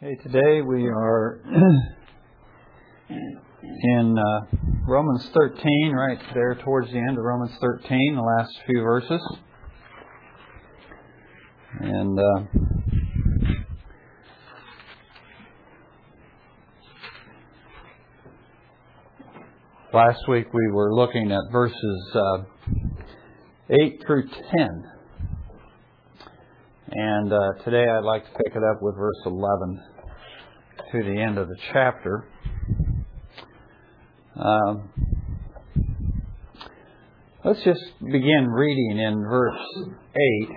Okay, today we are in uh, Romans 13, right there towards the end of Romans 13, the last few verses. And uh, last week we were looking at verses uh, 8 through 10. And uh, today I'd like to pick it up with verse 11 to the end of the chapter. Um, let's just begin reading in verse 8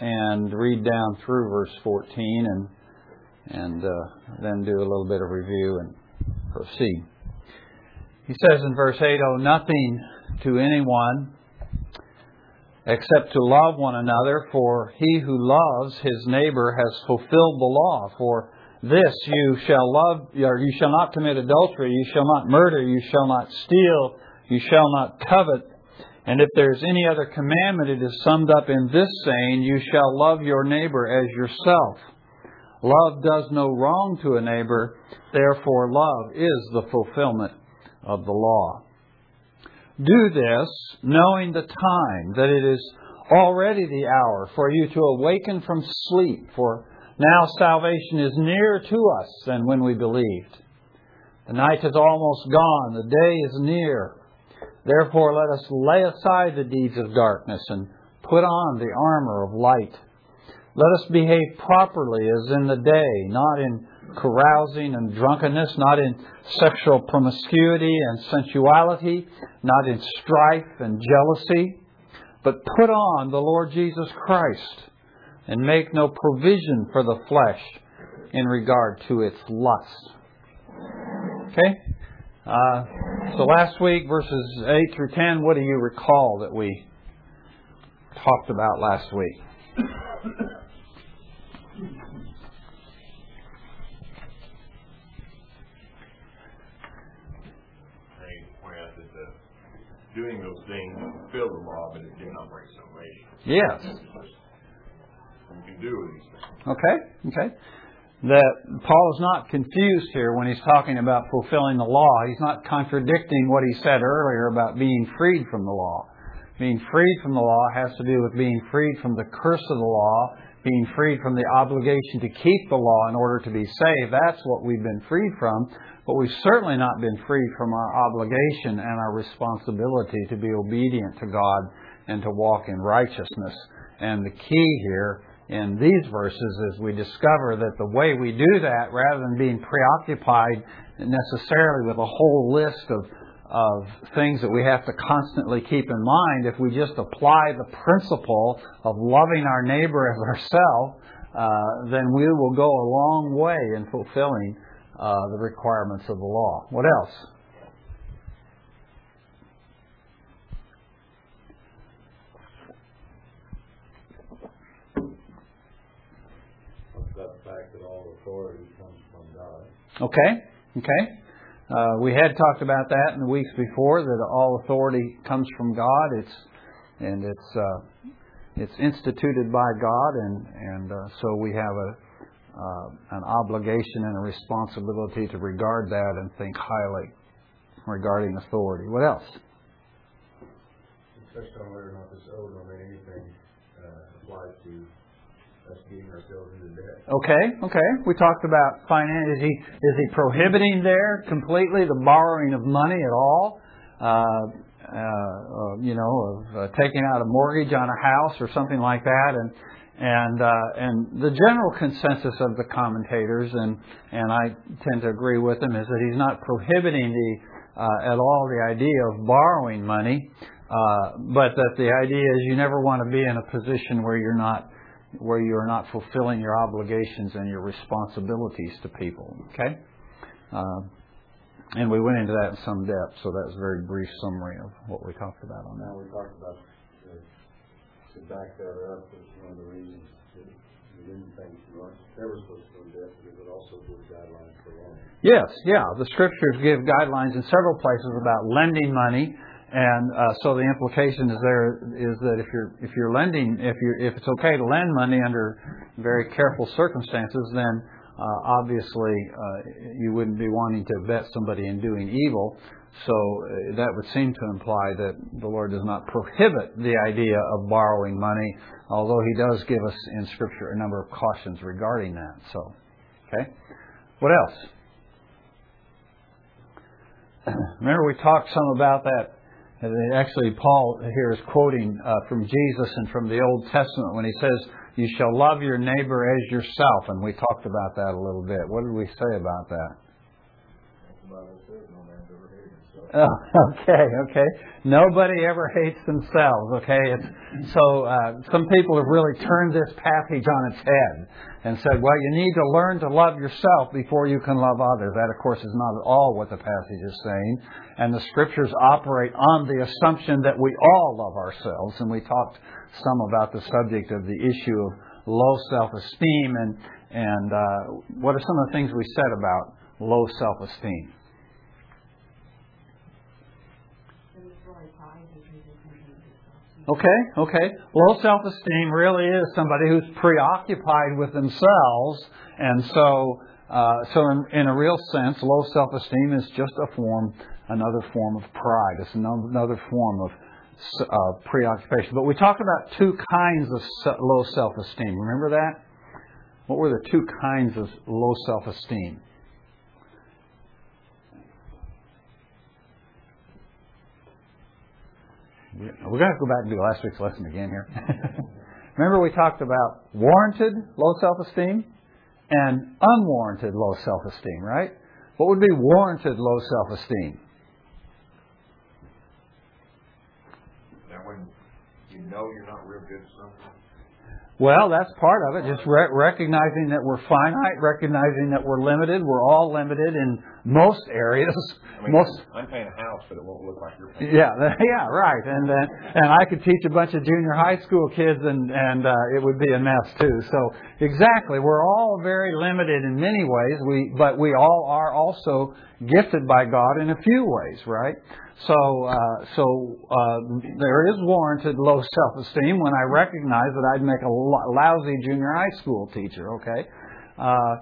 and read down through verse 14 and and uh, then do a little bit of review and proceed. He says in verse 8, "Oh, nothing to anyone except to love one another, for he who loves his neighbor has fulfilled the law. For this you shall love, or you shall not commit adultery, you shall not murder, you shall not steal, you shall not covet. And if there's any other commandment, it is summed up in this saying, you shall love your neighbor as yourself. Love does no wrong to a neighbor, therefore love is the fulfillment of the law. Do this, knowing the time, that it is already the hour for you to awaken from sleep, for now salvation is nearer to us than when we believed. The night is almost gone, the day is near. Therefore, let us lay aside the deeds of darkness and put on the armor of light. Let us behave properly as in the day, not in carousing and drunkenness, not in sexual promiscuity and sensuality, not in strife and jealousy, but put on the Lord Jesus Christ and make no provision for the flesh in regard to its lust. Okay? Uh, so last week, verses 8 through 10, what do you recall that we talked about last week? Doing those things to fulfill the law, but it did not bring salvation. Yes. You can do these things. Okay. Okay. That Paul is not confused here when he's talking about fulfilling the law. He's not contradicting what he said earlier about being freed from the law. Being freed from the law has to do with being freed from the curse of the law, being freed from the obligation to keep the law in order to be saved. That's what we've been freed from. But we've certainly not been free from our obligation and our responsibility to be obedient to God and to walk in righteousness. And the key here in these verses is we discover that the way we do that, rather than being preoccupied necessarily with a whole list of of things that we have to constantly keep in mind, if we just apply the principle of loving our neighbor as ourselves, uh, then we will go a long way in fulfilling uh, the requirements of the law. What else? the fact that all authority comes from God. Okay, okay. Uh, we had talked about that in the weeks before that all authority comes from God. It's and it's uh, it's instituted by God, and and uh, so we have a uh, an obligation and a responsibility to regard that and think highly regarding authority. What else? We touched on whether or not this ode on anything uh, applies to us getting ourselves into debt. Okay, okay. We talked about finance. Is he is he prohibiting there completely the borrowing of money at all? Uh, uh, you know, of uh, taking out a mortgage on a house or something like that, and and uh, and the general consensus of the commentators, and and I tend to agree with them, is that he's not prohibiting the uh, at all the idea of borrowing money, uh, but that the idea is you never want to be in a position where you're not where you are not fulfilling your obligations and your responsibilities to people. Okay, uh, and we went into that in some depth, so that's a very brief summary of what we talked about on that. Now we talked about to back that up one of the reasons that we didn't think we weren't ever supposed to go also guidelines for. Yes, yeah, the scriptures give guidelines in several places about lending money. And uh, so the implication is there is that if you're if you're lending if you if it's okay to lend money under very careful circumstances, then uh, obviously uh, you wouldn't be wanting to vet somebody in doing evil. So uh, that would seem to imply that the Lord does not prohibit the idea of borrowing money, although He does give us in Scripture a number of cautions regarding that. So, okay. What else? Remember, we talked some about that. Actually, Paul here is quoting uh, from Jesus and from the Old Testament when he says, You shall love your neighbor as yourself. And we talked about that a little bit. What did we say about that? Okay, okay. Nobody ever hates themselves, okay? It's, so uh, some people have really turned this passage on its head and said, well, you need to learn to love yourself before you can love others. That, of course, is not at all what the passage is saying. And the scriptures operate on the assumption that we all love ourselves. And we talked some about the subject of the issue of low self-esteem and, and uh, what are some of the things we said about low self-esteem. Okay, okay. Low self esteem really is somebody who's preoccupied with themselves, and so, uh, so in, in, a real sense, low self esteem is just a form, another form of pride. It's another form of uh, preoccupation. But we talked about two kinds of low self esteem. Remember that? What were the two kinds of low self esteem? We're going to go back and do last week's lesson again here. Remember, we talked about warranted low self esteem and unwarranted low self esteem, right? What would be warranted low self esteem? That when you know you're not real good at something. Well, that's part of it. Just re- recognizing that we're finite, recognizing that we're limited. We're all limited in most areas. I mean, most. I'm paying a house, but it won't look like you're paying. Yeah, yeah, right. And then, and I could teach a bunch of junior high school kids, and and uh, it would be a mess too. So exactly, we're all very limited in many ways. We, but we all are also gifted by God in a few ways, right? So, uh, so uh, there is warranted low self-esteem when I recognize that I'd make a lousy junior high school teacher. Okay, uh,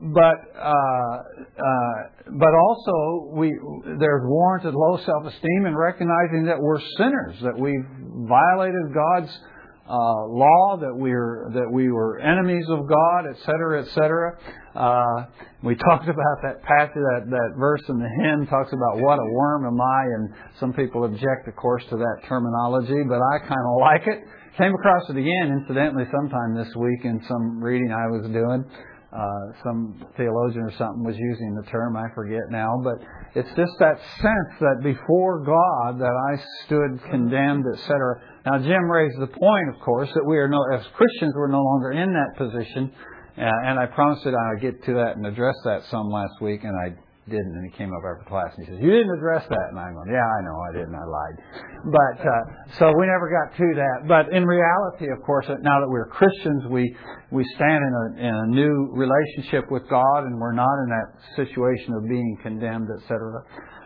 but uh, uh, but also we there's warranted low self-esteem in recognizing that we're sinners, that we've violated God's uh, law, that we're that we were enemies of God, et cetera, et cetera. Uh, we talked about that passage, that, that verse in the hymn talks about what a worm am I, and some people object, of course, to that terminology, but I kind of like it. Came across it again, incidentally, sometime this week in some reading I was doing. Uh, some theologian or something was using the term, I forget now, but it's just that sense that before God that I stood condemned, etc. Now, Jim raised the point, of course, that we are no, as Christians, we're no longer in that position, and I promised that I'd get to that and address that some last week, and I didn't. And he came up after class and he says, "You didn't address that." And I'm going, "Yeah, I know, I didn't. I lied." But uh, so we never got to that. But in reality, of course, now that we're Christians, we we stand in a in a new relationship with God, and we're not in that situation of being condemned, etc.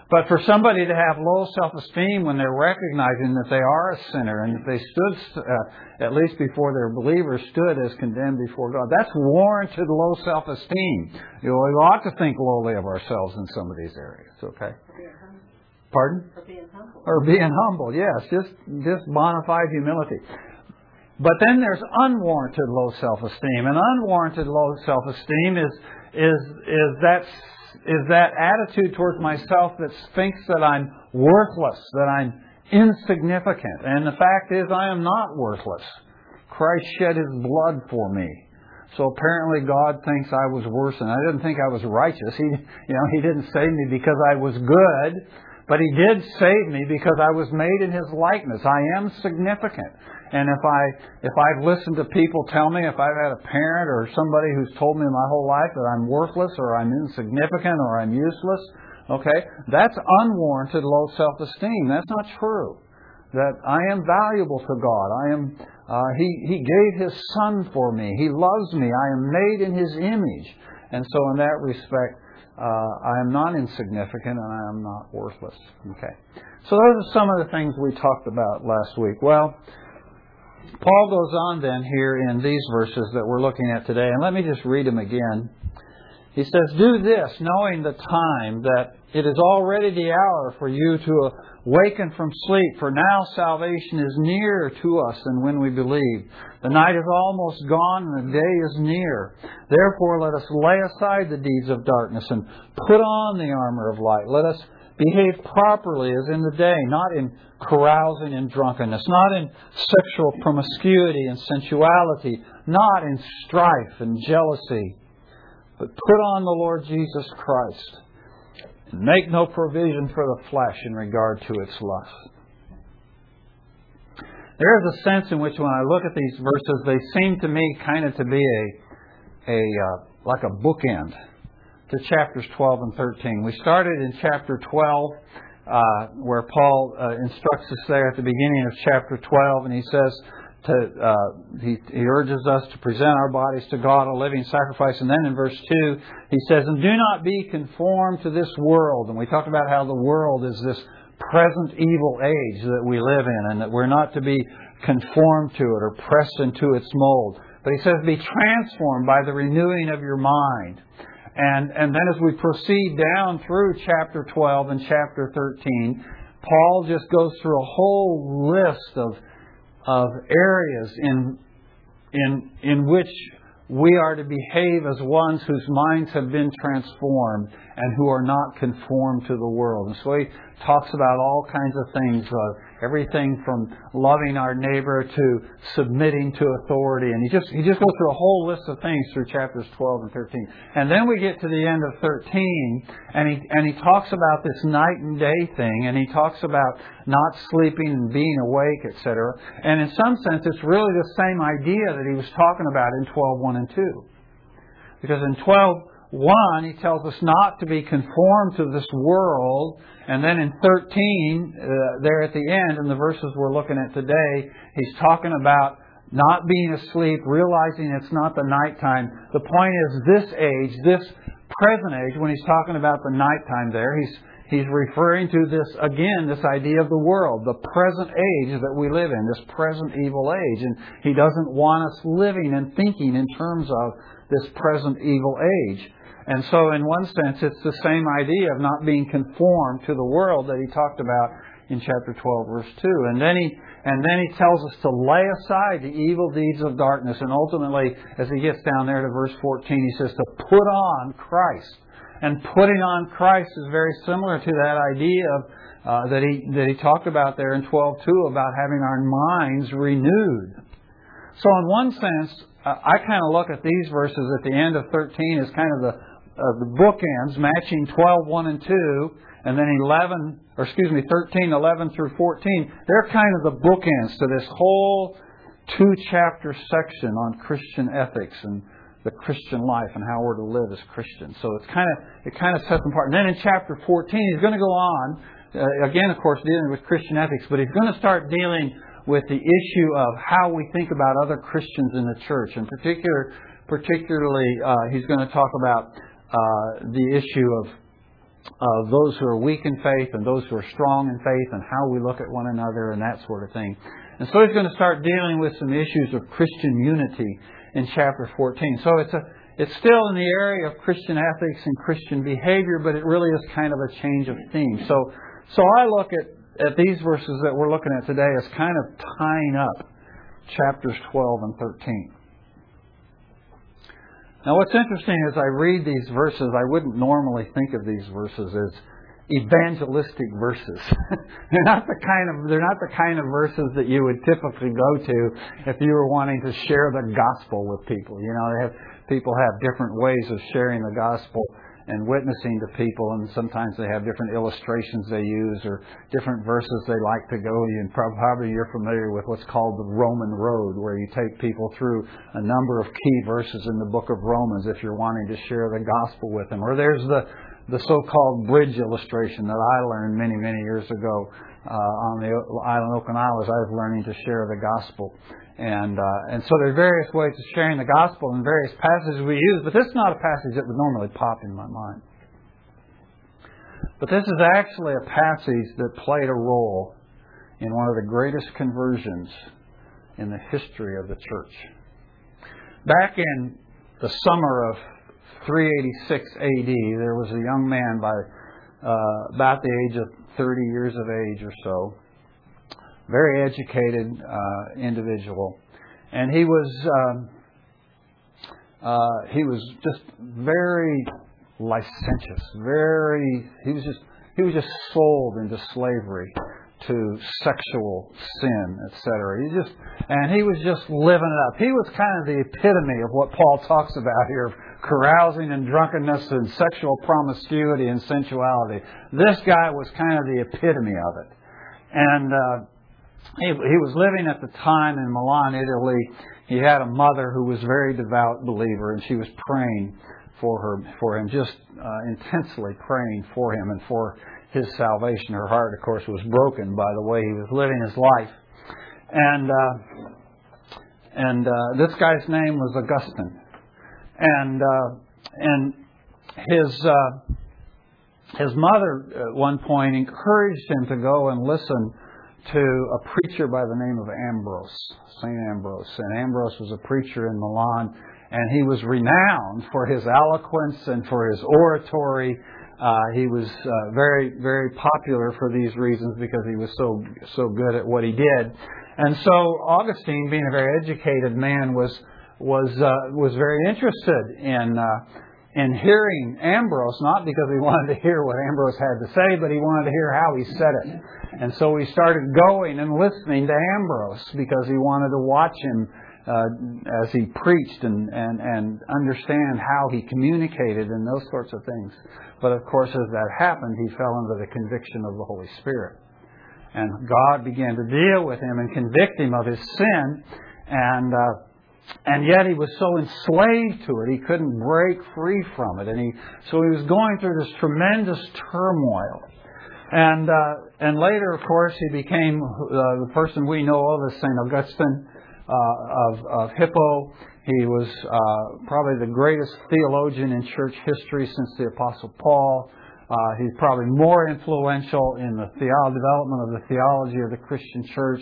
But for somebody to have low self-esteem when they're recognizing that they are a sinner and that they stood, uh, at least before their believers, stood as condemned before God, that's warranted low self-esteem. You know, we ought to think lowly of ourselves in some of these areas. Okay. Pardon? Or being humble. Or being humble. Yes, just just bona fide humility. But then there's unwarranted low self-esteem, and unwarranted low self-esteem is is is that is that attitude towards myself that thinks that I'm worthless, that I'm insignificant. And the fact is, I am not worthless. Christ shed his blood for me. So apparently God thinks I was worse and I didn't think I was righteous. He, you know, he didn't save me because I was good, but he did save me because I was made in his likeness. I am significant. And if I if I've listened to people tell me, if I've had a parent or somebody who's told me my whole life that I'm worthless or I'm insignificant or I'm useless, okay, that's unwarranted low self-esteem. That's not true. That I am valuable to God. I am. Uh, he He gave His Son for me. He loves me. I am made in His image. And so, in that respect, uh, I am not insignificant and I am not worthless. Okay. So those are some of the things we talked about last week. Well. Paul goes on then here in these verses that we're looking at today, and let me just read them again. He says, Do this, knowing the time, that it is already the hour for you to awaken from sleep, for now salvation is nearer to us than when we believed. The night is almost gone and the day is near. Therefore, let us lay aside the deeds of darkness and put on the armor of light. Let us behave properly as in the day, not in carousing and drunkenness, not in sexual promiscuity and sensuality, not in strife and jealousy but put on the Lord Jesus Christ and make no provision for the flesh in regard to its lust. There is a sense in which when I look at these verses, they seem to me kind of to be a, a uh, like a bookend to chapters 12 and 13. We started in chapter 12, uh, where Paul uh, instructs us there at the beginning of chapter 12, and he says, to, uh, he, he urges us to present our bodies to God a living sacrifice. And then in verse 2, he says, And do not be conformed to this world. And we talked about how the world is this present evil age that we live in, and that we're not to be conformed to it or pressed into its mold. But he says, Be transformed by the renewing of your mind. And, and then as we proceed down through chapter 12 and chapter 13, Paul just goes through a whole list of of areas in, in, in which we are to behave as ones whose minds have been transformed and who are not conformed to the world. And so he talks about all kinds of things, uh, everything from loving our neighbor to submitting to authority. And he just, he just goes through a whole list of things through chapters 12 and 13. And then we get to the end of 13 and he, and he talks about this night and day thing and he talks about not sleeping and being awake, etc. And in some sense, it's really the same idea that he was talking about in 12, 1 and 2. Because in 12, 1, he tells us not to be conformed to this world. And then in 13, uh, there at the end, in the verses we're looking at today, he's talking about not being asleep, realizing it's not the nighttime. The point is, this age, this present age, when he's talking about the nighttime there, he's, he's referring to this, again, this idea of the world, the present age that we live in, this present evil age. And he doesn't want us living and thinking in terms of this present evil age. And so, in one sense, it's the same idea of not being conformed to the world that he talked about in chapter 12, verse 2. And then he, and then he tells us to lay aside the evil deeds of darkness. And ultimately, as he gets down there to verse 14, he says to put on Christ. And putting on Christ is very similar to that idea of, uh, that he that he talked about there in 12:2 about having our minds renewed. So, in one sense, I kind of look at these verses at the end of 13 as kind of the uh, the bookends matching 12, 1 and 2, and then 11, or excuse me, 13, 11 through 14. They're kind of the bookends to this whole two chapter section on Christian ethics and the Christian life and how we're to live as Christians. So it's kind of it kind of sets them apart. And then in chapter 14, he's going to go on uh, again, of course, dealing with Christian ethics, but he's going to start dealing with the issue of how we think about other Christians in the church. In particular, particularly, uh, he's going to talk about Uh, the issue of of those who are weak in faith and those who are strong in faith and how we look at one another and that sort of thing. And so he's going to start dealing with some issues of Christian unity in chapter 14. So it's a it's still in the area of Christian ethics and Christian behavior, but it really is kind of a change of theme. So so I look at, at these verses that we're looking at today as kind of tying up chapters 12 and 13. Now, what's interesting as I read these verses, I wouldn't normally think of these verses as evangelistic verses. they're not the kind of they're not the kind of verses that you would typically go to if you were wanting to share the gospel with people. You know, they have people have different ways of sharing the gospel and witnessing to people, and sometimes they have different illustrations they use or different verses they like to go. And probably you're familiar with what's called the Roman Road, where you take people through a number of key verses in the book of Romans if you're wanting to share the gospel with them. Or there's the the so-called bridge illustration that I learned many, many years ago uh, on the island Okinawa as I was learning to share the gospel. And, uh, and so there are various ways of sharing the gospel and various passages we use, but this is not a passage that would normally pop in my mind. But this is actually a passage that played a role in one of the greatest conversions in the history of the church. Back in the summer of 386 AD, there was a young man by uh, about the age of 30 years of age or so, very educated uh, individual, and he was um, uh, he was just very licentious, very he was just he was just sold into slavery to sexual sin, etc. He just and he was just living it up. He was kind of the epitome of what Paul talks about here: carousing and drunkenness and sexual promiscuity and sensuality. This guy was kind of the epitome of it, and. Uh, he, he was living at the time in Milan, Italy. He had a mother who was a very devout believer, and she was praying for her, for him, just uh, intensely praying for him and for his salvation. Her heart, of course, was broken by the way he was living his life. And uh, and uh, this guy's name was Augustine, and uh, and his uh, his mother at one point encouraged him to go and listen to a preacher by the name of Ambrose, Saint Ambrose. And Ambrose was a preacher in Milan, and he was renowned for his eloquence and for his oratory. Uh, he was uh, very, very popular for these reasons because he was so so good at what he did. And so Augustine, being a very educated man, was was uh, was very interested in uh, in hearing Ambrose, not because he wanted to hear what Ambrose had to say, but he wanted to hear how he said it. And so he started going and listening to Ambrose because he wanted to watch him uh, as he preached and, and, and understand how he communicated and those sorts of things. But of course, as that happened, he fell under the conviction of the Holy Spirit. And God began to deal with him and convict him of his sin. And uh, and yet he was so enslaved to it, he couldn't break free from it. And he, so he was going through this tremendous turmoil. And, uh, and later, of course, he became uh, the person we know of as St. Augustine uh, of, of Hippo. He was uh, probably the greatest theologian in church history since the Apostle Paul. Uh, he's probably more influential in the theo- development of the theology of the Christian church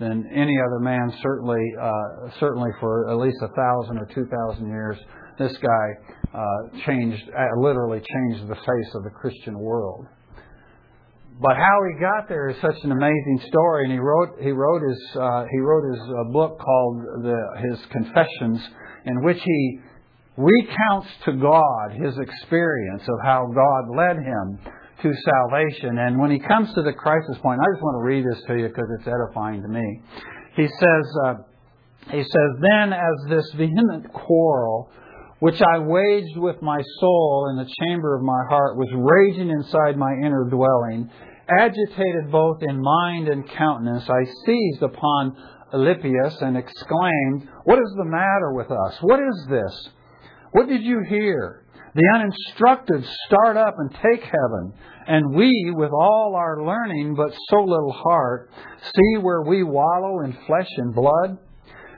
than any other man, certainly, uh, certainly for at least a thousand or two thousand years. This guy changed, literally changed the face of the Christian world. But how he got there is such an amazing story, and he wrote he wrote his uh, he wrote his uh, book called the, his Confessions, in which he recounts to God his experience of how God led him to salvation. And when he comes to the crisis point, I just want to read this to you because it's edifying to me. He says, uh, he says, then as this vehement quarrel, which I waged with my soul in the chamber of my heart, was raging inside my inner dwelling, agitated both in mind and countenance, I seized upon Alypius and exclaimed, What is the matter with us? What is this? What did you hear? The uninstructed start up and take heaven, and we, with all our learning but so little heart, see where we wallow in flesh and blood.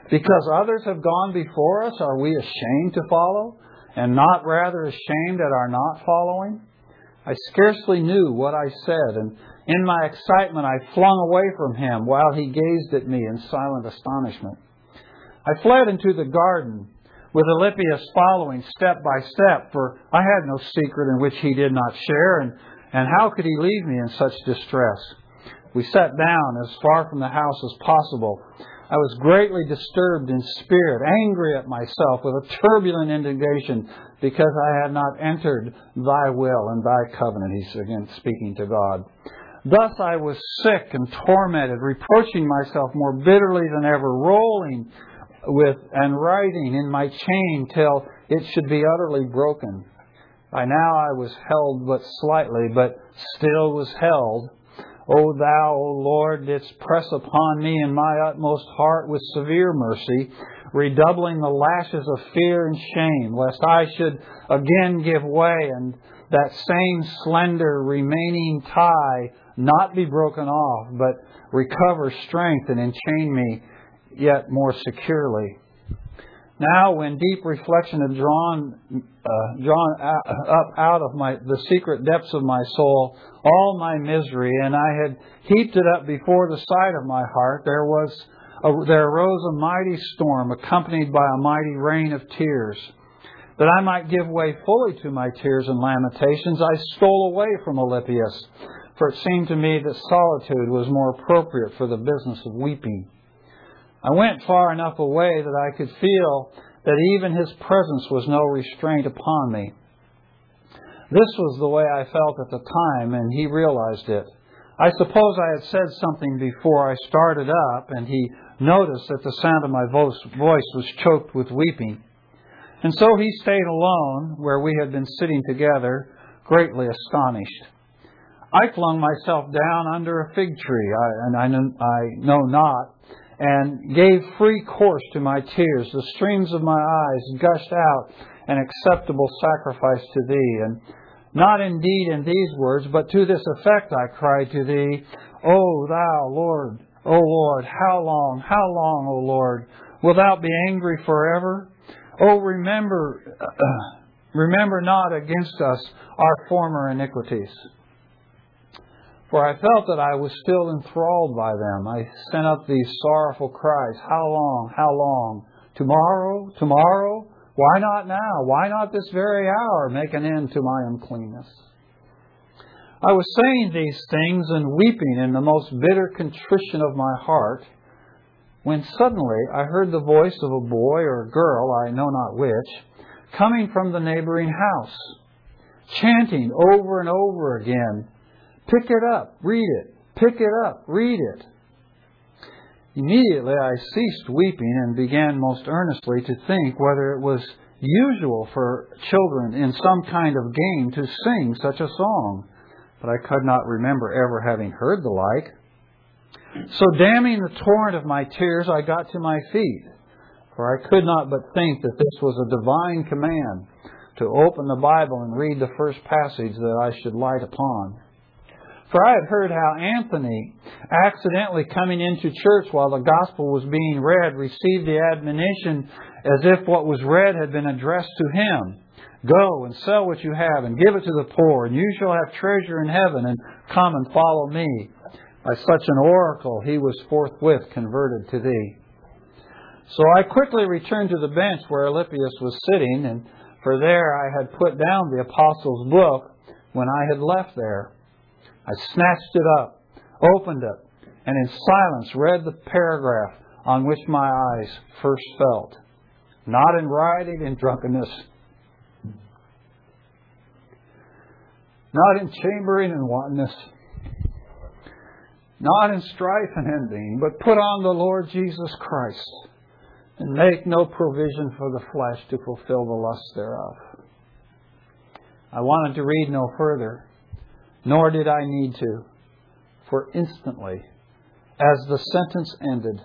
Because others have gone before us, are we ashamed to follow, and not rather ashamed at our not following? I scarcely knew what I said, and in my excitement I flung away from him while he gazed at me in silent astonishment. I fled into the garden with Alypius following step by step, for I had no secret in which he did not share, and, and how could he leave me in such distress? We sat down as far from the house as possible. I was greatly disturbed in spirit, angry at myself with a turbulent indignation because I had not entered thy will and thy covenant. He's again speaking to God. Thus I was sick and tormented, reproaching myself more bitterly than ever, rolling with and writing in my chain till it should be utterly broken. By now I was held but slightly, but still was held. O thou, O Lord, didst press upon me in my utmost heart with severe mercy, redoubling the lashes of fear and shame, lest I should again give way and that same slender remaining tie not be broken off, but recover strength and enchain me yet more securely. Now, when deep reflection had drawn, uh, drawn up out of my, the secret depths of my soul all my misery, and I had heaped it up before the sight of my heart, there was a, there arose a mighty storm, accompanied by a mighty rain of tears. That I might give way fully to my tears and lamentations, I stole away from Alypius, for it seemed to me that solitude was more appropriate for the business of weeping. I went far enough away that I could feel that even his presence was no restraint upon me. This was the way I felt at the time, and he realized it. I suppose I had said something before I started up, and he noticed that the sound of my voice was choked with weeping. And so he stayed alone where we had been sitting together, greatly astonished. I flung myself down under a fig tree, and I, I know not, and gave free course to my tears. The streams of my eyes gushed out an acceptable sacrifice to thee. And not indeed in these words, but to this effect I cried to thee, O thou Lord, O Lord, how long, how long, O Lord, wilt thou be angry forever? O remember, remember not against us our former iniquities. For I felt that I was still enthralled by them. I sent up these sorrowful cries, How long? How long? Tomorrow? Tomorrow? Why not now? Why not this very hour make an end to my uncleanness? I was saying these things and weeping in the most bitter contrition of my heart when suddenly I heard the voice of a boy or a girl, I know not which, coming from the neighboring house, chanting over and over again, Pick it up, read it, pick it up, read it. Immediately I ceased weeping and began most earnestly to think whether it was usual for children in some kind of game to sing such a song, but I could not remember ever having heard the like. So, damming the torrent of my tears, I got to my feet, for I could not but think that this was a divine command to open the Bible and read the first passage that I should light upon. For I had heard how Anthony, accidentally coming into church while the gospel was being read, received the admonition as if what was read had been addressed to him. Go and sell what you have and give it to the poor, and you shall have treasure in heaven, and come and follow me. By such an oracle he was forthwith converted to thee. So I quickly returned to the bench where Alypius was sitting, and for there I had put down the apostles' book when I had left there. I snatched it up, opened it, and in silence read the paragraph on which my eyes first felt. Not in rioting and drunkenness, not in chambering and wantonness, not in strife and envying, but put on the Lord Jesus Christ and make no provision for the flesh to fulfill the lusts thereof. I wanted to read no further, nor did I need to, for instantly, as the sentence ended,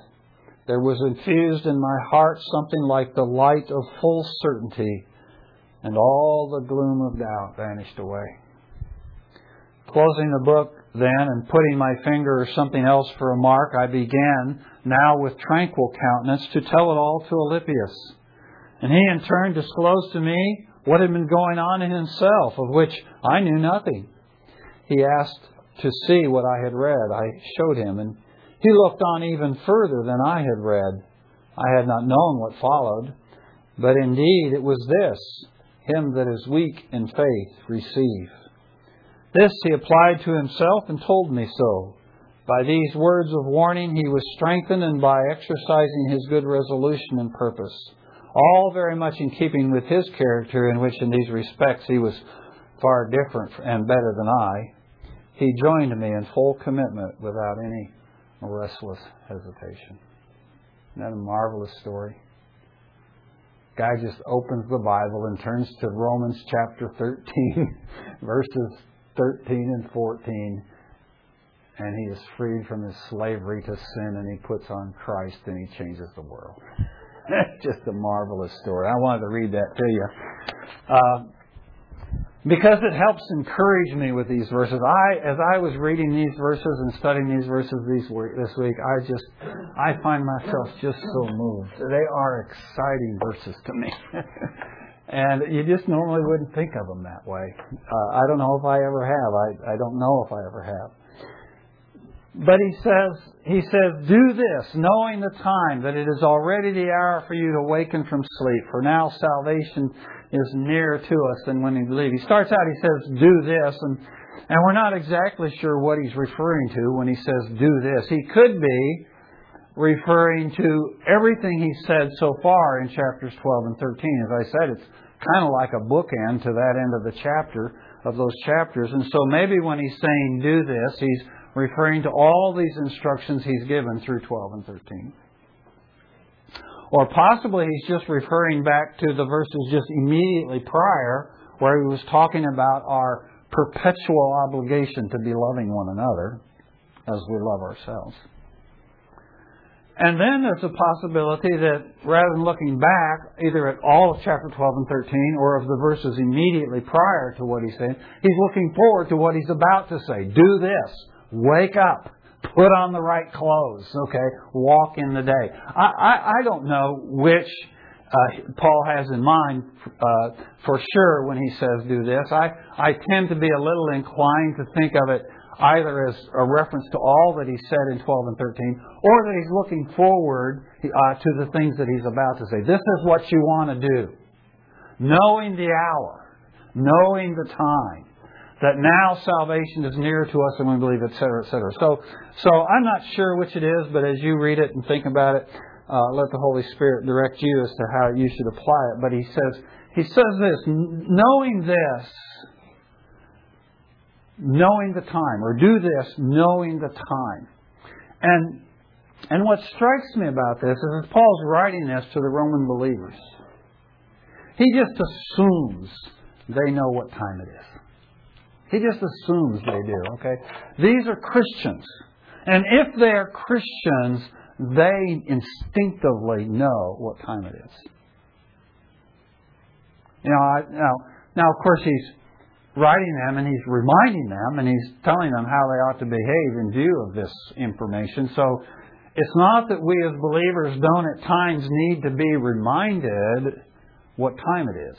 there was infused in my heart something like the light of full certainty, and all the gloom of doubt vanished away. Closing the book then and putting my finger or something else for a mark, I began now with tranquil countenance to tell it all to Alypius. And he in turn disclosed to me what had been going on in himself, of which I knew nothing. He asked to see what I had read. I showed him, and he looked on even further than I had read. I had not known what followed, but indeed it was this Him that is weak in faith, receive. This he applied to himself and told me so. By these words of warning, he was strengthened, and by exercising his good resolution and purpose, all very much in keeping with his character, in which in these respects he was far different and better than I, he joined me in full commitment without any restless hesitation. Isn't that a marvelous story? Guy just opens the Bible and turns to Romans chapter 13, verses 13 and 14, and he is freed from his slavery to sin and he puts on Christ and he changes the world. just a marvelous story. I wanted to read that to you. Uh, because it helps encourage me with these verses. I, as I was reading these verses and studying these verses these week, this week, I just, I find myself just so moved. They are exciting verses to me. and you just normally wouldn't think of them that way. Uh, I don't know if I ever have. I, I don't know if I ever have. But he says, he says, do this, knowing the time, that it is already the hour for you to awaken from sleep. For now salvation is nearer to us than when we believe. He starts out, he says, do this, and, and we're not exactly sure what he's referring to when he says, do this. He could be referring to everything he said so far in chapters 12 and 13. As I said, it's kind of like a bookend to that end of the chapter, of those chapters. And so maybe when he's saying do this, he's referring to all these instructions he's given through 12 and 13. Or possibly he's just referring back to the verses just immediately prior where he was talking about our perpetual obligation to be loving one another as we love ourselves. And then there's a possibility that rather than looking back, either at all of chapter 12 and 13 or of the verses immediately prior to what he's saying, he's looking forward to what he's about to say. Do this. Wake up. Put on the right clothes. Okay? Walk in the day. I, I, I don't know which uh, Paul has in mind uh, for sure when he says do this. I, I tend to be a little inclined to think of it either as a reference to all that he said in 12 and 13, or that he's looking forward uh, to the things that he's about to say. This is what you want to do. Knowing the hour, knowing the time, that now salvation is nearer to us than we believe, etc., etc. So, so I'm not sure which it is, but as you read it and think about it, uh, let the Holy Spirit direct you as to how you should apply it. But he says, he says this, knowing this, knowing the time, or do this knowing the time. And and what strikes me about this is Paul's writing this to the Roman believers. He just assumes they know what time it is. He just assumes they do, okay? These are Christians. And if they are Christians, they instinctively know what time it is. You know, I, now, now of course he's writing them and he's reminding them and he's telling them how they ought to behave in view of this information. So it's not that we as believers don't at times need to be reminded what time it is.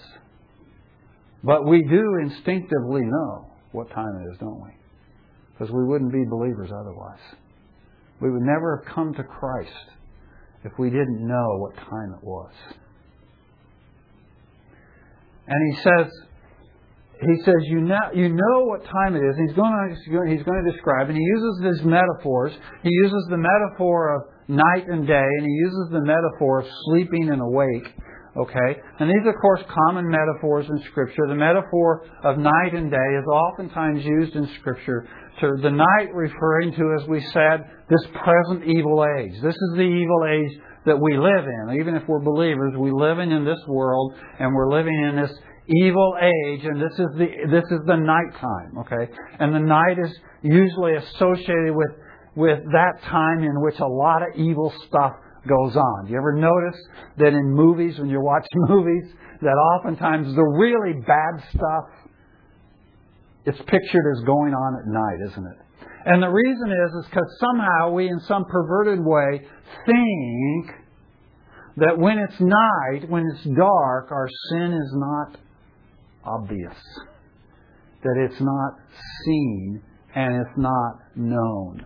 But we do instinctively know what time it is, don't we? Because we wouldn't be believers otherwise. We would never have come to Christ if we didn't know what time it was. And he says, he says, you know, you know what time it is. And He's going, to, he's going to describe, and he uses these metaphors. He uses the metaphor of night and day, and he uses the metaphor of sleeping and awake. Okay? And these, are, of course, common metaphors in Scripture. The metaphor of night and day is oftentimes used in Scripture to the night referring to, as we said, this present evil age. This is the evil age that we live in. Even if we're believers, we live in this world, and we're living in this evil age, and this is the this is the nighttime, okay? And the night is usually associated with with that time in which a lot of evil stuff goes on. Do you ever notice that in movies, when you're watching movies, that oftentimes the really bad stuff it's pictured as going on at night, isn't it? And the reason is is because somehow we, in some perverted way, think that when it's night, when it's dark, our sin is not obvious, that it's not seen and it's not known.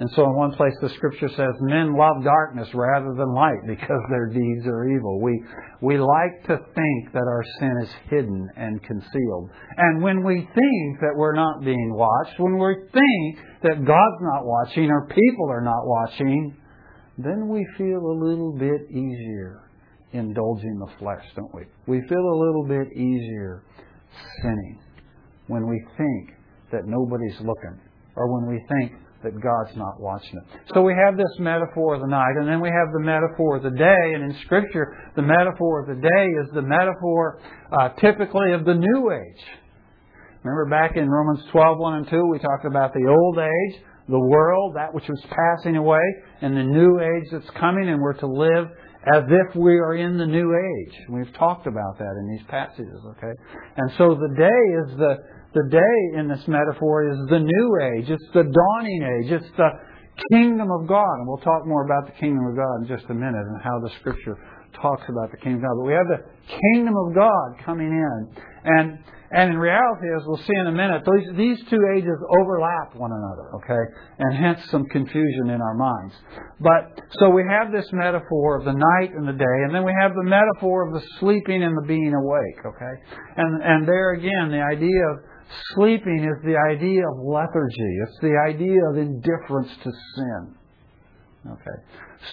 And so in one place the scripture says, men love darkness rather than light because their deeds are evil. We, we like to think that our sin is hidden and concealed. And when we think that we're not being watched, when we think that God's not watching or people are not watching, then we feel a little bit easier indulging the flesh, don't we? We feel a little bit easier sinning when we think that nobody's looking or when we think that God's not watching it. So we have this metaphor of the night, and then we have the metaphor of the day. And in Scripture, the metaphor of the day is the metaphor uh, typically of the new age. Remember back in Romans 12, 1 and 2, we talked about the old age, the world, that which was passing away, and the new age that's coming, and we're to live as if we are in the new age. We've talked about that in these passages, okay? And so the day is the the day in this metaphor is the new age. It's the dawning age. It's the kingdom of God. And we'll talk more about the kingdom of God in just a minute and how the scripture talks about the kingdom of God. But we have the kingdom of God coming in. And and in reality, as we'll see in a minute, these, these two ages overlap one another, okay? And hence some confusion in our minds. But, so we have this metaphor of the night and the day, and then we have the metaphor of the sleeping and the being awake, okay? And, and there again, the idea of sleeping is the idea of lethargy. It's the idea of indifference to sin. Okay.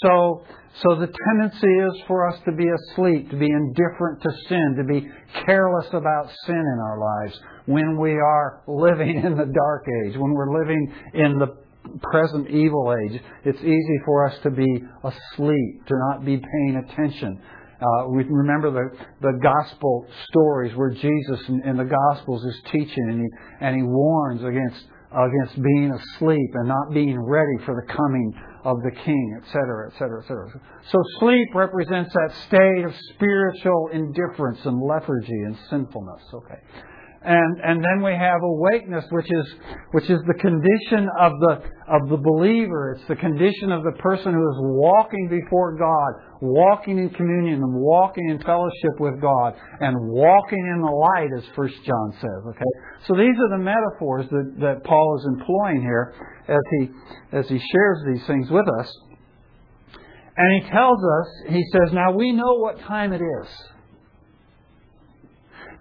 So, so the tendency is for us to be asleep, to be indifferent to sin, to be careless about sin in our lives when we are living in the dark age, when we're living in the present evil age. It's easy for us to be asleep, to not be paying attention. Uh, we remember the, the gospel stories where Jesus in, in the gospels is teaching and he, and he warns against against being asleep and not being ready for the coming of the king, etc., etc., etc. So sleep represents that state of spiritual indifference and lethargy and sinfulness. Okay. And, and then we have awakeness, which is, which is the condition of the, of the believer. It's the condition of the person who is walking before God, walking in communion and walking in fellowship with God and walking in the light, as First John says. Okay? So these are the metaphors that, that Paul is employing here as he, as he shares these things with us. And he tells us, he says, now we know what time it is.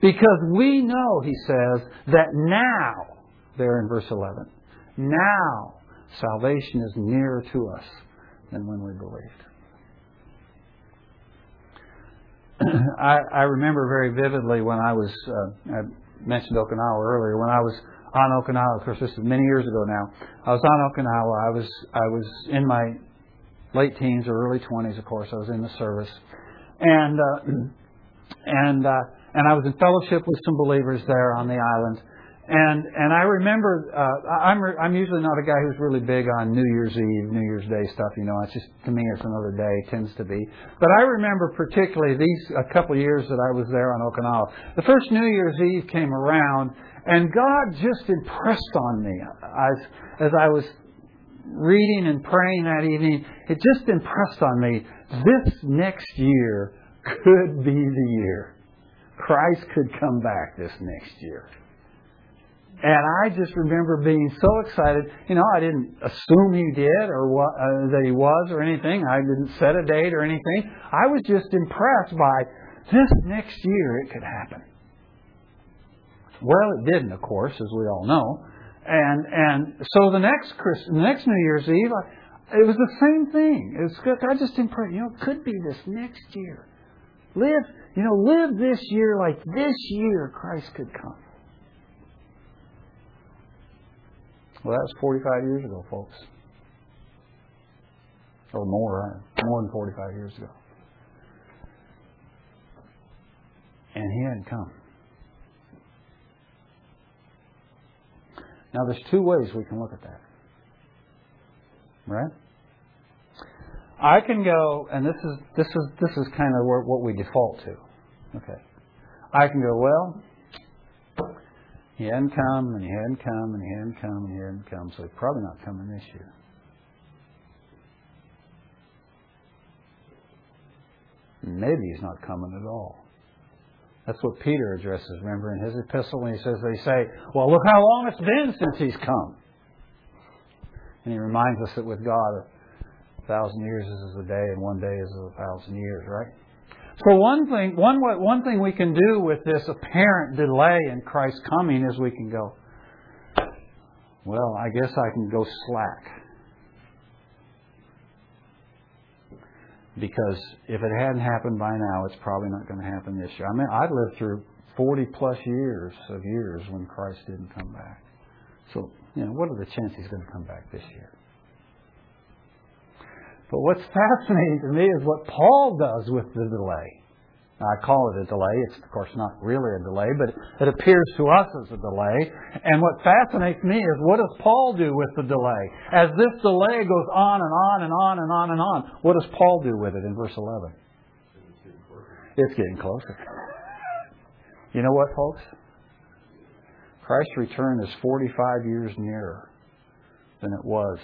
Because we know, he says, that now, there in verse 11, now salvation is nearer to us than when we believed. I, I remember very vividly when I was, uh, I mentioned Okinawa earlier, when I was on Okinawa, of course this is many years ago now, I was on Okinawa, I was, I was in my late teens or early 20s, of course, I was in the service. And, uh, and, uh, and I was in fellowship with some believers there on the island. And and I remember uh, I'm I'm usually not a guy who's really big on New Year's Eve, New Year's Day stuff. You know, it's just to me it's another day tends to be. But I remember particularly these a couple years that I was there on Okinawa. The first New Year's Eve came around, and God just impressed on me as as I was reading and praying that evening. It just impressed on me this next year could be the year Christ could come back this next year. And I just remember being so excited. You know, I didn't assume he did or what, uh, that he was or anything. I didn't set a date or anything. I was just impressed by this next year it could happen. Well, it didn't, of course, as we all know. And and so the next Christ, the next New Year's Eve, I, it was the same thing. It was I just impressed. You know, it could be this next year. Live you know, live this year like this year Christ could come. Well, that was 45 years ago, folks. Or more, more than 45 years ago. And he hadn't come. Now, there's two ways we can look at that. Right? I can go, and this is this is this is kind of what we default to. Okay, I can go well. He hadn't come, and he hadn't come, and he hadn't come, and he hadn't come, so he's probably not coming this year. Maybe he's not coming at all. That's what Peter addresses, remember, in his epistle when he says, they say, well, look how long it's been since he's come. And he reminds us that with God, a thousand years is a day, and one day is a thousand years, right? So one thing, one one thing we can do with this apparent delay in Christ's coming is we can go, well, I guess I can go slack. Because if it hadn't happened by now, it's probably not going to happen this year. I mean, I've lived through 40 plus years of years when Christ didn't come back. So, you know, what are the chances he's going to come back this year? But what's fascinating to me is what Paul does with the delay. I call it a delay. It's, of course, not really a delay, but it appears to us as a delay. And what fascinates me is what does Paul do with the delay? As this delay goes on and on and on and on and on, what does Paul do with it in verse 11? It's getting closer. You know what, folks? Christ's return is 45 years nearer than it was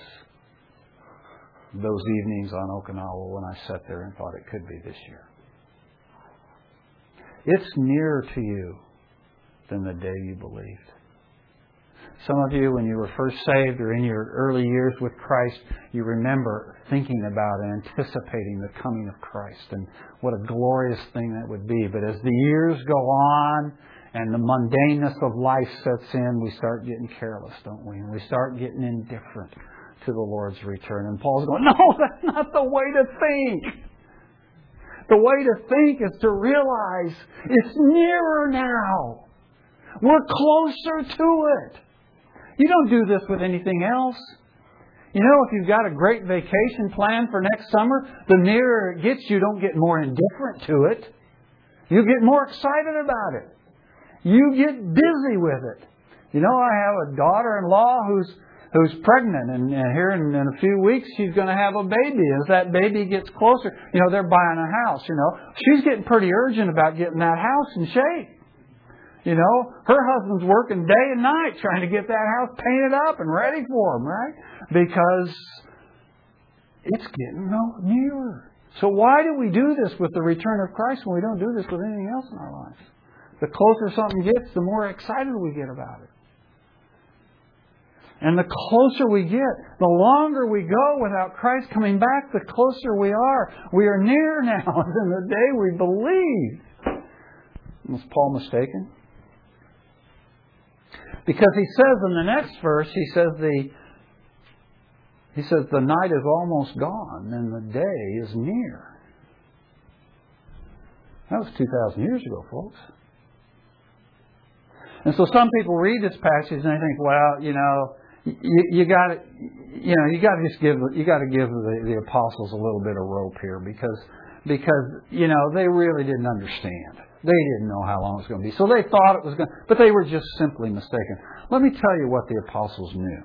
those evenings on Okinawa when I sat there and thought it could be this year. It's nearer to you than the day you believed. Some of you, when you were first saved or in your early years with Christ, you remember thinking about and anticipating the coming of Christ and what a glorious thing that would be. But as the years go on and the mundaneness of life sets in, we start getting careless, don't we? And we start getting indifferent to the Lord's return. And Paul's going, no, that's not the way to think. The way to think is to realize it's nearer now. We're closer to it. You don't do this with anything else. You know, if you've got a great vacation plan for next summer, the nearer it gets, you don't get more indifferent to it. You get more excited about it. You get busy with it. You know, I have a daughter-in-law who's who's pregnant, and, here in, in a few weeks she's going to have a baby. As that baby gets closer, you know, they're buying a house. You know, she's getting pretty urgent about getting that house in shape. You know, her husband's working day and night trying to get that house painted up and ready for him, right? Because it's getting nearer. So why do we do this with the return of Christ when we don't do this with anything else in our lives? The closer something gets, the more excited we get about it. And the closer we get, the longer we go without Christ coming back, the closer we are. We are near now than the day we believe. Was Paul mistaken? Because he says in the next verse, he says the he says the night is almost gone and the day is near. That was 2,000 years ago, folks. And so some people read this passage and they think, well, you know, you, you got you know, you got to just give, you got to give the, the apostles a little bit of rope here because, because you know they really didn't understand. They didn't know how long it was going to be. So they thought it was going but they were just simply mistaken. Let me tell you what the apostles knew.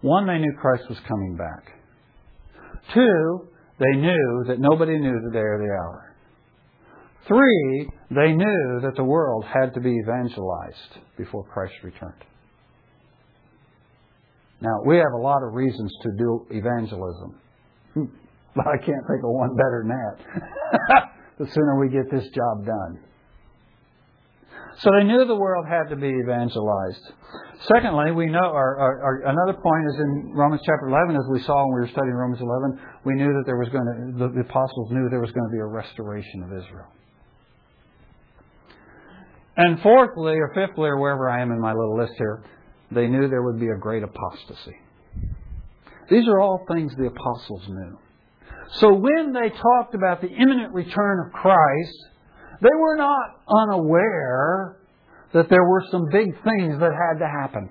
One, they knew Christ was coming back. Two, they knew that nobody knew the day or the hour. Three, they knew that the world had to be evangelized before Christ returned. Now, we have a lot of reasons to do evangelism, hmm. but I can't think of one better than that. the sooner we get this job done. So they knew the world had to be evangelized. Secondly, we know, our, our, our, another point is in Romans chapter 11, as we saw when we were studying Romans 11, we knew that there was going to, the, the apostles knew there was going to be a restoration of Israel. And fourthly, or fifthly, or wherever I am in my little list here, they knew there would be a great apostasy. These are all things the apostles knew. So when they talked about the imminent return of Christ, they were not unaware that there were some big things that had to happen.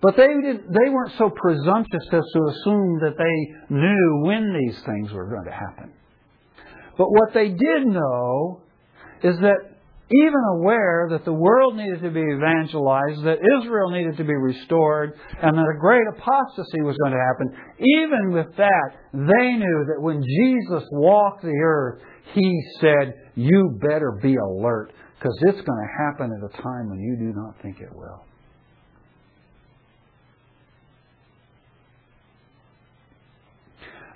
But they, did, they weren't so presumptuous as to assume that they knew when these things were going to happen. But what they did know is that even aware that the world needed to be evangelized, that Israel needed to be restored, and that a great apostasy was going to happen, even with that, they knew that when Jesus walked the earth, He said, You better be alert, because it's going to happen at a time when you do not think it will.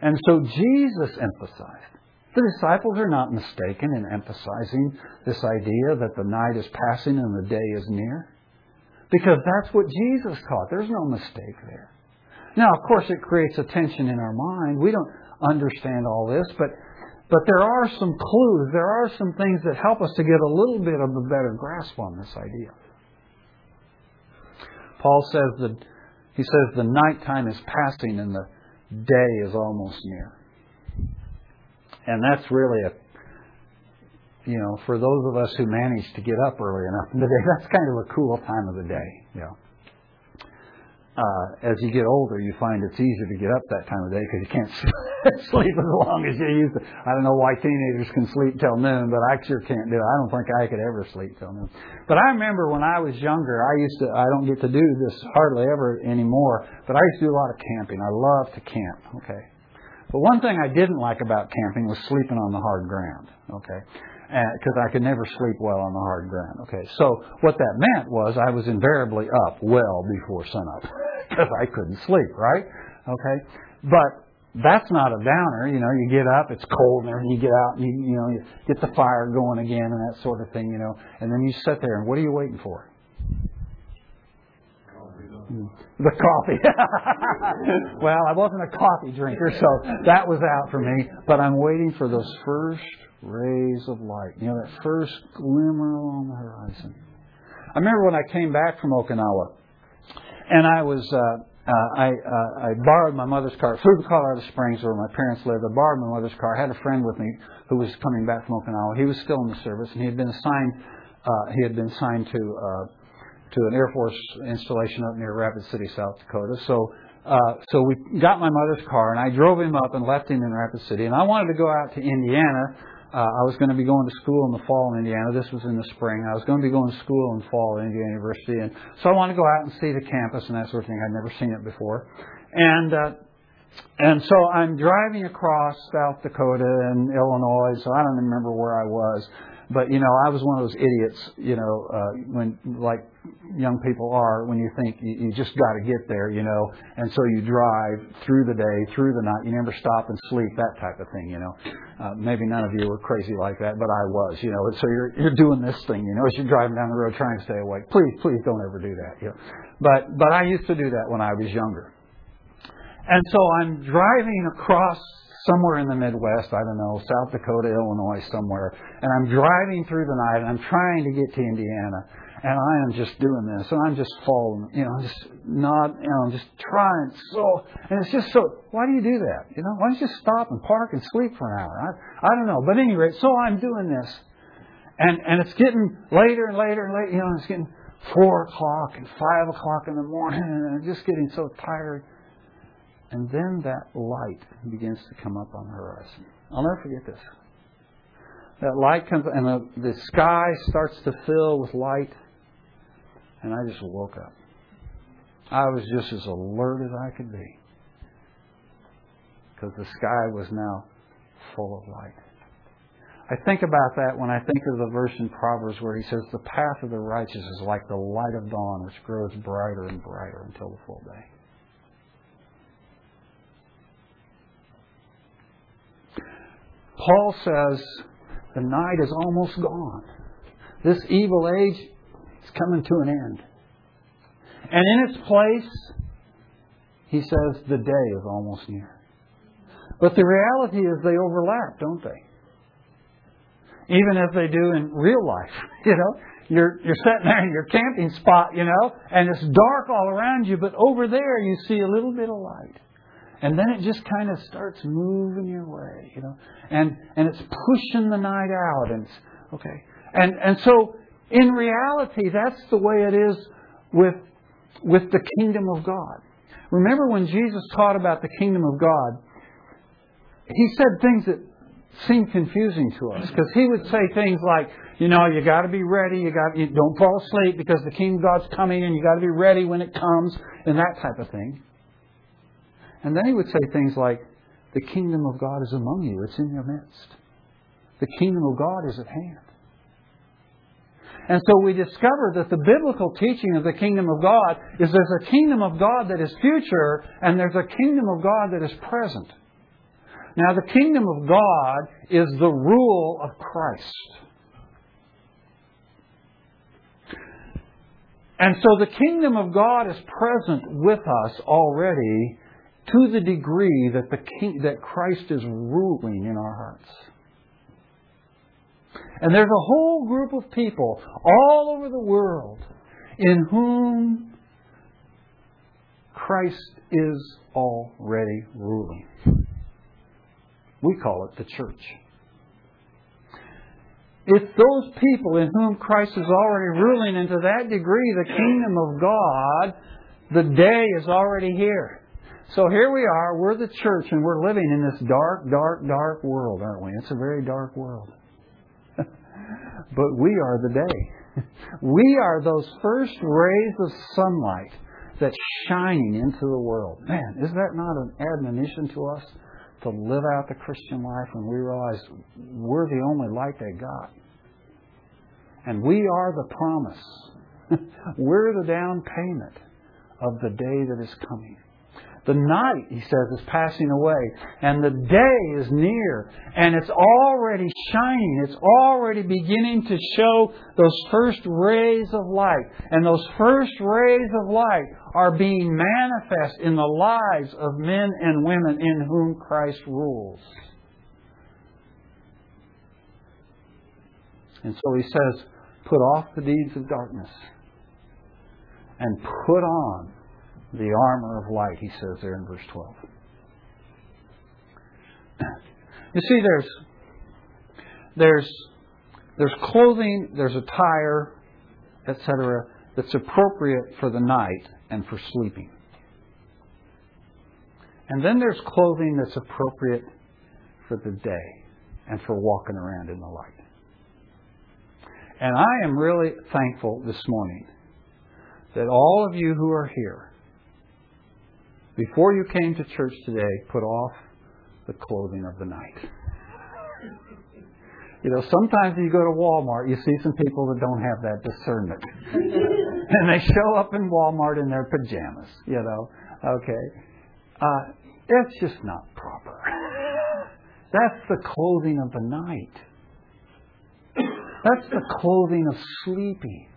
And so Jesus emphasized the disciples are not mistaken in emphasizing this idea that the night is passing and the day is near. Because that's what Jesus taught. There's no mistake there. Now, of course, it creates a tension in our mind. We don't understand all this, but, but there are some clues. There are some things that help us to get a little bit of a better grasp on this idea. Paul says that he says the nighttime is passing and the day is almost near. And that's really a, you know, for those of us who manage to get up early enough in the day, that's kind of a cool time of the day. You know. Uh, as you get older, you find it's easier to get up that time of day because you can't sleep as long as you used to. I don't know why teenagers can sleep till noon, but I sure can't do it. I don't think I could ever sleep till noon. But I remember when I was younger, I used to, I don't get to do this hardly ever anymore, but I used to do a lot of camping. I love to camp, okay? But one thing I didn't like about camping was sleeping on the hard ground. Okay, because I could never sleep well on the hard ground. Okay, so what that meant was I was invariably up well before sunup because I couldn't sleep. Right? Okay, but that's not a downer. You know, you get up, it's cold and you get out and you, you know, you get the fire going again and that sort of thing, you know. And then you sit there and what are you waiting for? The coffee. well, I wasn't a coffee drinker, so that was out for me. But I'm waiting for those first rays of light. You know, that first glimmer on the horizon. I remember when I came back from Okinawa, and I was uh, uh, I uh, I borrowed my mother's car. Flew to Colorado Springs, where my parents lived. I borrowed my mother's car. I had a friend with me who was coming back from Okinawa. He was still in the service, and he had been assigned. Uh, he had been assigned to uh, to an Air Force installation up near Rapid City, South Dakota. So. Uh, so we got my mother's car and I drove him up and left him in Rapid City. And I wanted to go out to Indiana uh, I was going to be going to school in the fall in Indiana. This was in the spring. I was going to be going to school in fall at Indiana University, and so I wanted to go out and see the campus and that sort of thing. I'd never seen it before, and uh, and so I'm driving across South Dakota and Illinois. So I don't remember where I was, but you know, I was one of those idiots, you know, uh, when like young people are, when you think you, you just got to get there, you know, and so you drive through the day, through the night. You never stop and sleep, that type of thing, you know. Uh, maybe none of you were crazy like that, but I was, you know. So you're you're doing this thing, you know, as you're driving down the road trying to stay awake. Please, please don't ever do that, you know. But but I used to do that when I was younger. And so I'm driving across somewhere in the Midwest, I don't know, South Dakota, Illinois, somewhere. And I'm driving through the night and I'm trying to get to Indiana. And I am just doing this and I'm just falling, you know, I'm just not, you know, I'm just trying so, and it's just so, why do you do that? You know, why don't you stop and park and sleep for an hour? I, I don't know. But anyway, so I'm doing this. And, and it's getting later and later and later, you know, it's getting four o'clock and five o'clock in the morning and I'm just getting so tired. And then that light begins to come up on the horizon. I'll never forget this. That light comes, and the, the sky starts to fill with light, and I just woke up. I was just as alert as I could be. Because the sky was now full of light. I think about that when I think of the verse in Proverbs where he says, The path of the righteous is like the light of dawn, which grows brighter and brighter until the full day. Paul says the night is almost gone. This evil age is coming to an end. And in its place, he says the day is almost near. But the reality is they overlap, don't they? Even as they do in real life. You know, you're, you're sitting there in your camping spot, you know, and it's dark all around you, but over there you see a little bit of light. And then it just kind of starts moving your way, you know. And and it's pushing the night out and it's okay. And and so in reality that's the way it is with with the kingdom of God. Remember when Jesus taught about the kingdom of God, he said things that seemed confusing to us because he would say things like, you know, you got to be ready, you got you don't fall asleep because the kingdom of God's coming and you got to be ready when it comes and that type of thing. And then he would say things like, The kingdom of God is among you, it's in your midst. The kingdom of God is at hand. And so we discover that the biblical teaching of the kingdom of God is there's a kingdom of God that is future and there's a kingdom of God that is present. Now, the kingdom of God is the rule of Christ. And so the kingdom of God is present with us already to the degree that the king, that Christ is ruling in our hearts. And there's a whole group of people all over the world in whom Christ is already ruling. We call it the church. It's those people in whom Christ is already ruling, and to that degree, the kingdom of God, the day is already here. So here we are, we're the church, and we're living in this dark, dark, dark world, aren't we? It's a very dark world. But we are the day. we are those first rays of sunlight that's shining into the world. Man, is that not an admonition to us to live out the Christian life when we realize we're the only light they got? And we are the promise. we're the down payment of the day that is coming. The night, he says, is passing away, and the day is near, and it's already shining. It's already beginning to show those first rays of light. And those first rays of light are being manifest in the lives of men and women in whom Christ rules. And so he says, put off the deeds of darkness and put on the armor of light, he says there in verse 12. You see, there's there's there's clothing, there's attire, etc., that's appropriate for the night and for sleeping. And then there's clothing that's appropriate for the day and for walking around in the light. And I am really thankful this morning that all of you who are here, before you came to church today, put off the clothing of the night. You know, sometimes you go to Walmart, you see some people that don't have that discernment. and they show up in Walmart in their pajamas, you know. Okay. Uh, that's just not proper. That's the clothing of the night. That's the clothing of sleeping.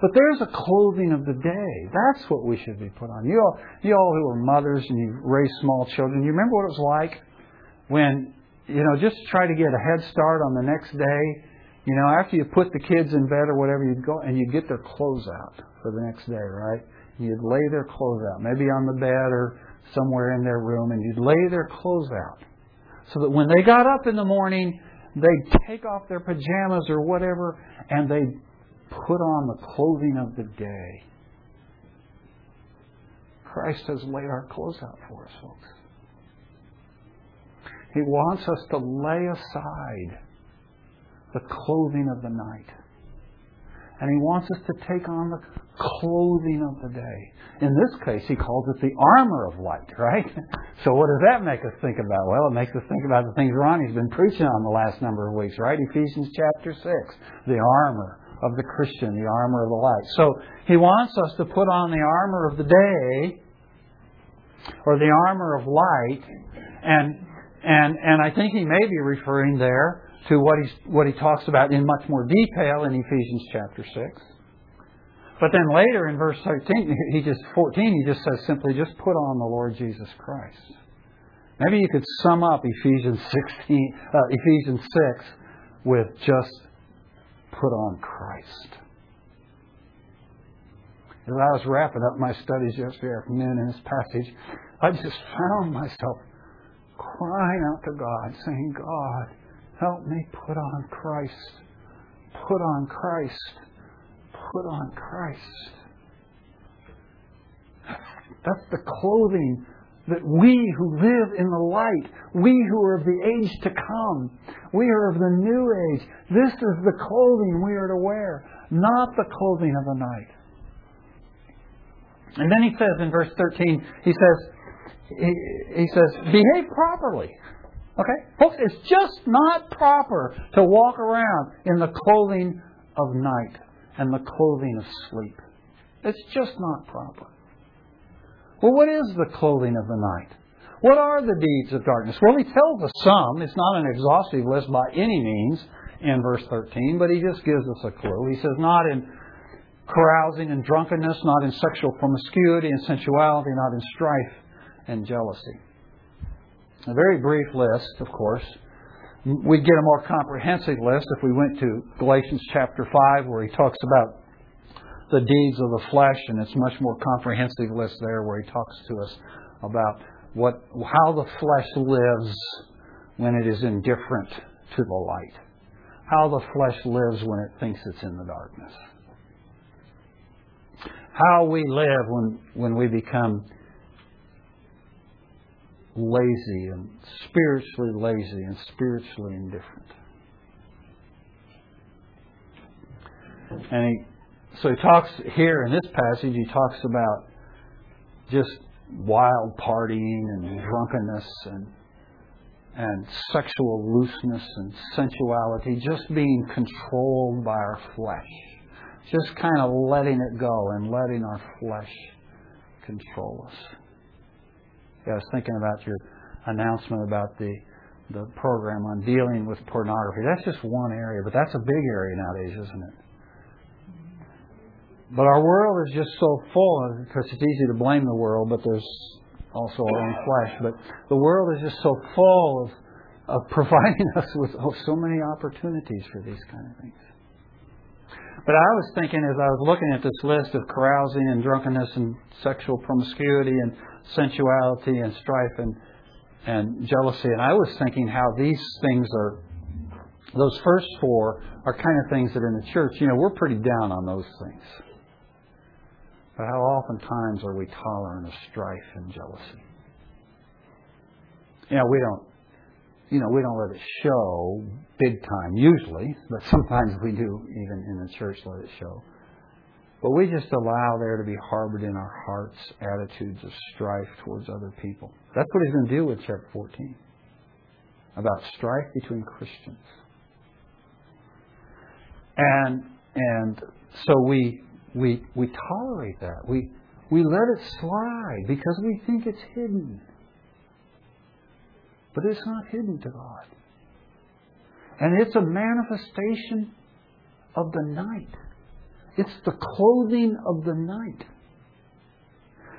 But there's a clothing of the day. That's what we should be put on. You all, you all who are mothers and you raise small children, you remember what it was like when, you know, just try to get a head start on the next day. You know, after you put the kids in bed or whatever, you'd go and you'd get their clothes out for the next day, right? You'd lay their clothes out, maybe on the bed or somewhere in their room, and you'd lay their clothes out. So that when they got up in the morning, they'd take off their pajamas or whatever, and they'd put on the clothing of the day. Christ has laid our clothes out for us, folks. He wants us to lay aside the clothing of the night. And He wants us to take on the clothing of the day. In this case, He calls it the armor of light, right? So what does that make us think about? Well, it makes us think about the things Ronnie's been preaching on the last number of weeks, right? Ephesians chapter 6, the armor of the Christian, the armor of the light. So he wants us to put on the armor of the day or the armor of light and and and I think he may be referring there to what he's what he talks about in much more detail in Ephesians chapter 6. But then later in verse 13, he just 14, he just says simply, just put on the Lord Jesus Christ. Maybe you could sum up Ephesians 16, uh, Ephesians 6 with just put on Christ. As I was wrapping up my studies yesterday afternoon in this passage, I just found myself crying out to God, saying, God, help me put on Christ. Put on Christ. Put on Christ. That's the clothing that we who live in the light, we who are of the age to come, we are of the new age, this is the clothing we are to wear, not the clothing of the night. And then he says in verse 13, he says, he, he says, behave properly. Okay? Folks, it's just not proper to walk around in the clothing of night and the clothing of sleep. It's just not proper. Well, what is the clothing of the night? What are the deeds of darkness? Well, he tells us some. It's not an exhaustive list by any means in verse 13, but he just gives us a clue. He says, not in carousing and drunkenness, not in sexual promiscuity and sensuality, not in strife and jealousy. A very brief list, of course. We'd get a more comprehensive list if we went to Galatians chapter 5, where he talks about the deeds of the flesh, and it's much more comprehensive list there where he talks to us about what how the flesh lives when it is indifferent to the light. How the flesh lives when it thinks it's in the darkness. How we live when, when we become lazy and spiritually lazy and spiritually indifferent. And he so he talks here in this passage, he talks about just wild partying and drunkenness and and sexual looseness and sensuality, just being controlled by our flesh. Just kind of letting it go and letting our flesh control us. Yeah, I was thinking about your announcement about the the program on dealing with pornography. That's just one area, but that's a big area nowadays, isn't it? But our world is just so full, because it's easy to blame the world, but there's also our own flesh. But the world is just so full of, of providing us with oh, so many opportunities for these kind of things. But I was thinking as I was looking at this list of carousing and drunkenness and sexual promiscuity and sensuality and strife and and jealousy, and I was thinking how these things are those first four are kind of things that in the church, you know, we're pretty down on those things. But how oftentimes are we tolerant of strife and jealousy? You know, we don't, you know, we don't let it show big time usually, but sometimes we do even in the church let it show. But we just allow there to be harbored in our hearts attitudes of strife towards other people. That's what he's going to do with chapter 14 about strife between Christians. And and so we we, we tolerate that. We, we let it slide because we think it's hidden. But it's not hidden to God. And it's a manifestation of the night. It's the clothing of the night.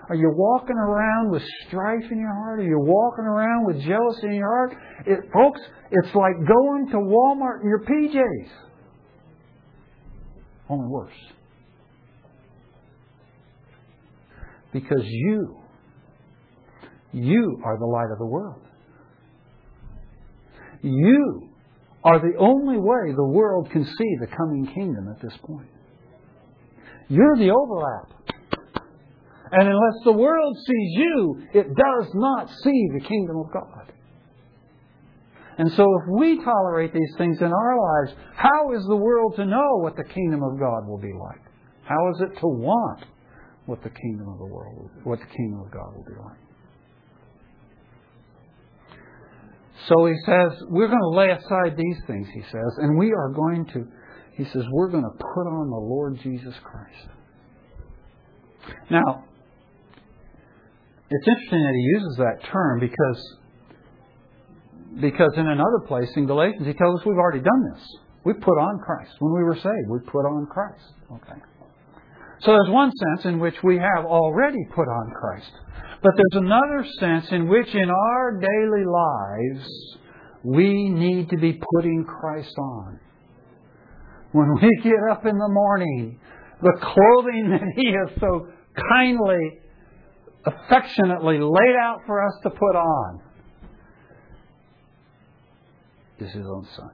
Are you walking around with strife in your heart? Are you walking around with jealousy in your heart? It, folks, it's like going to Walmart in your PJs. Only worse. Because you, you are the light of the world. You are the only way the world can see the coming kingdom at this point. You're the overlap. And unless the world sees you, it does not see the kingdom of God. And so if we tolerate these things in our lives, how is the world to know what the kingdom of God will be like? How is it to want what the kingdom of the world, what the kingdom of God will be like. So he says, we're going to lay aside these things, he says, and we are going to, he says, we're going to put on the Lord Jesus Christ. Now, it's interesting that he uses that term because because in another place in Galatians he tells us we've already done this. We put on Christ. When we were saved, we put on Christ. Okay. So there's one sense in which we have already put on Christ. But there's another sense in which in our daily lives we need to be putting Christ on. When we get up in the morning, the clothing that He has so kindly, affectionately laid out for us to put on is His own Son,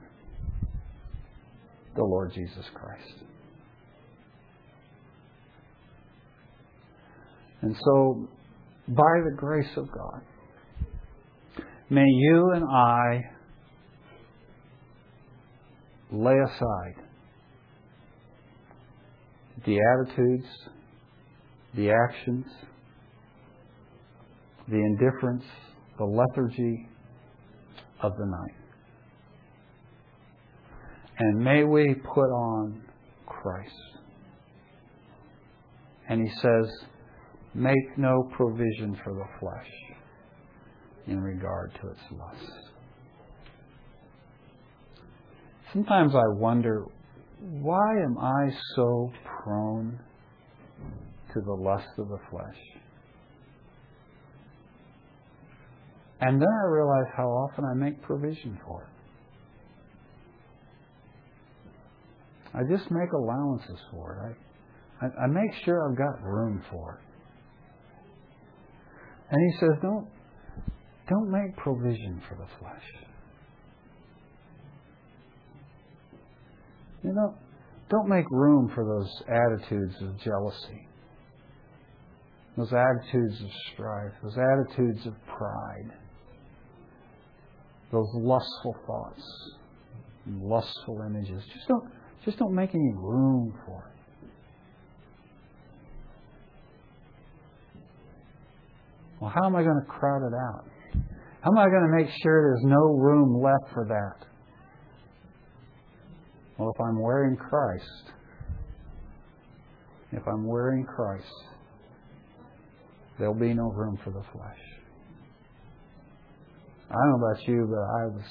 the Lord Jesus Christ. And so, by the grace of God, may you and I lay aside the attitudes, the actions, the indifference, the lethargy of the night. And may we put on Christ. And he says, make no provision for the flesh in regard to its lusts. Sometimes I wonder, why am I so prone to the lust of the flesh? And then I realize how often I make provision for it. I just make allowances for it. I, I, I make sure I've got room for it. And he says, don't, don't make provision for the flesh. You know, don't make room for those attitudes of jealousy, those attitudes of strife, those attitudes of pride, those lustful thoughts, lustful images. Just don't, just don't make any room for it. Well, how am I going to crowd it out? How am I going to make sure there's no room left for that? Well, if I'm wearing Christ, if I'm wearing Christ, There'll be no room for the flesh. I don't know about you, but I was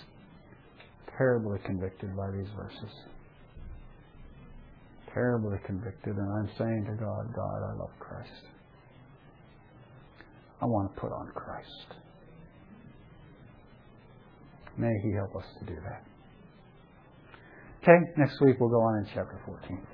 terribly convicted by these verses. Terribly convicted, and I'm saying to God, God, I love Christ. I want to put on Christ. May He help us to do that. Okay, next week we'll go on in chapter 14.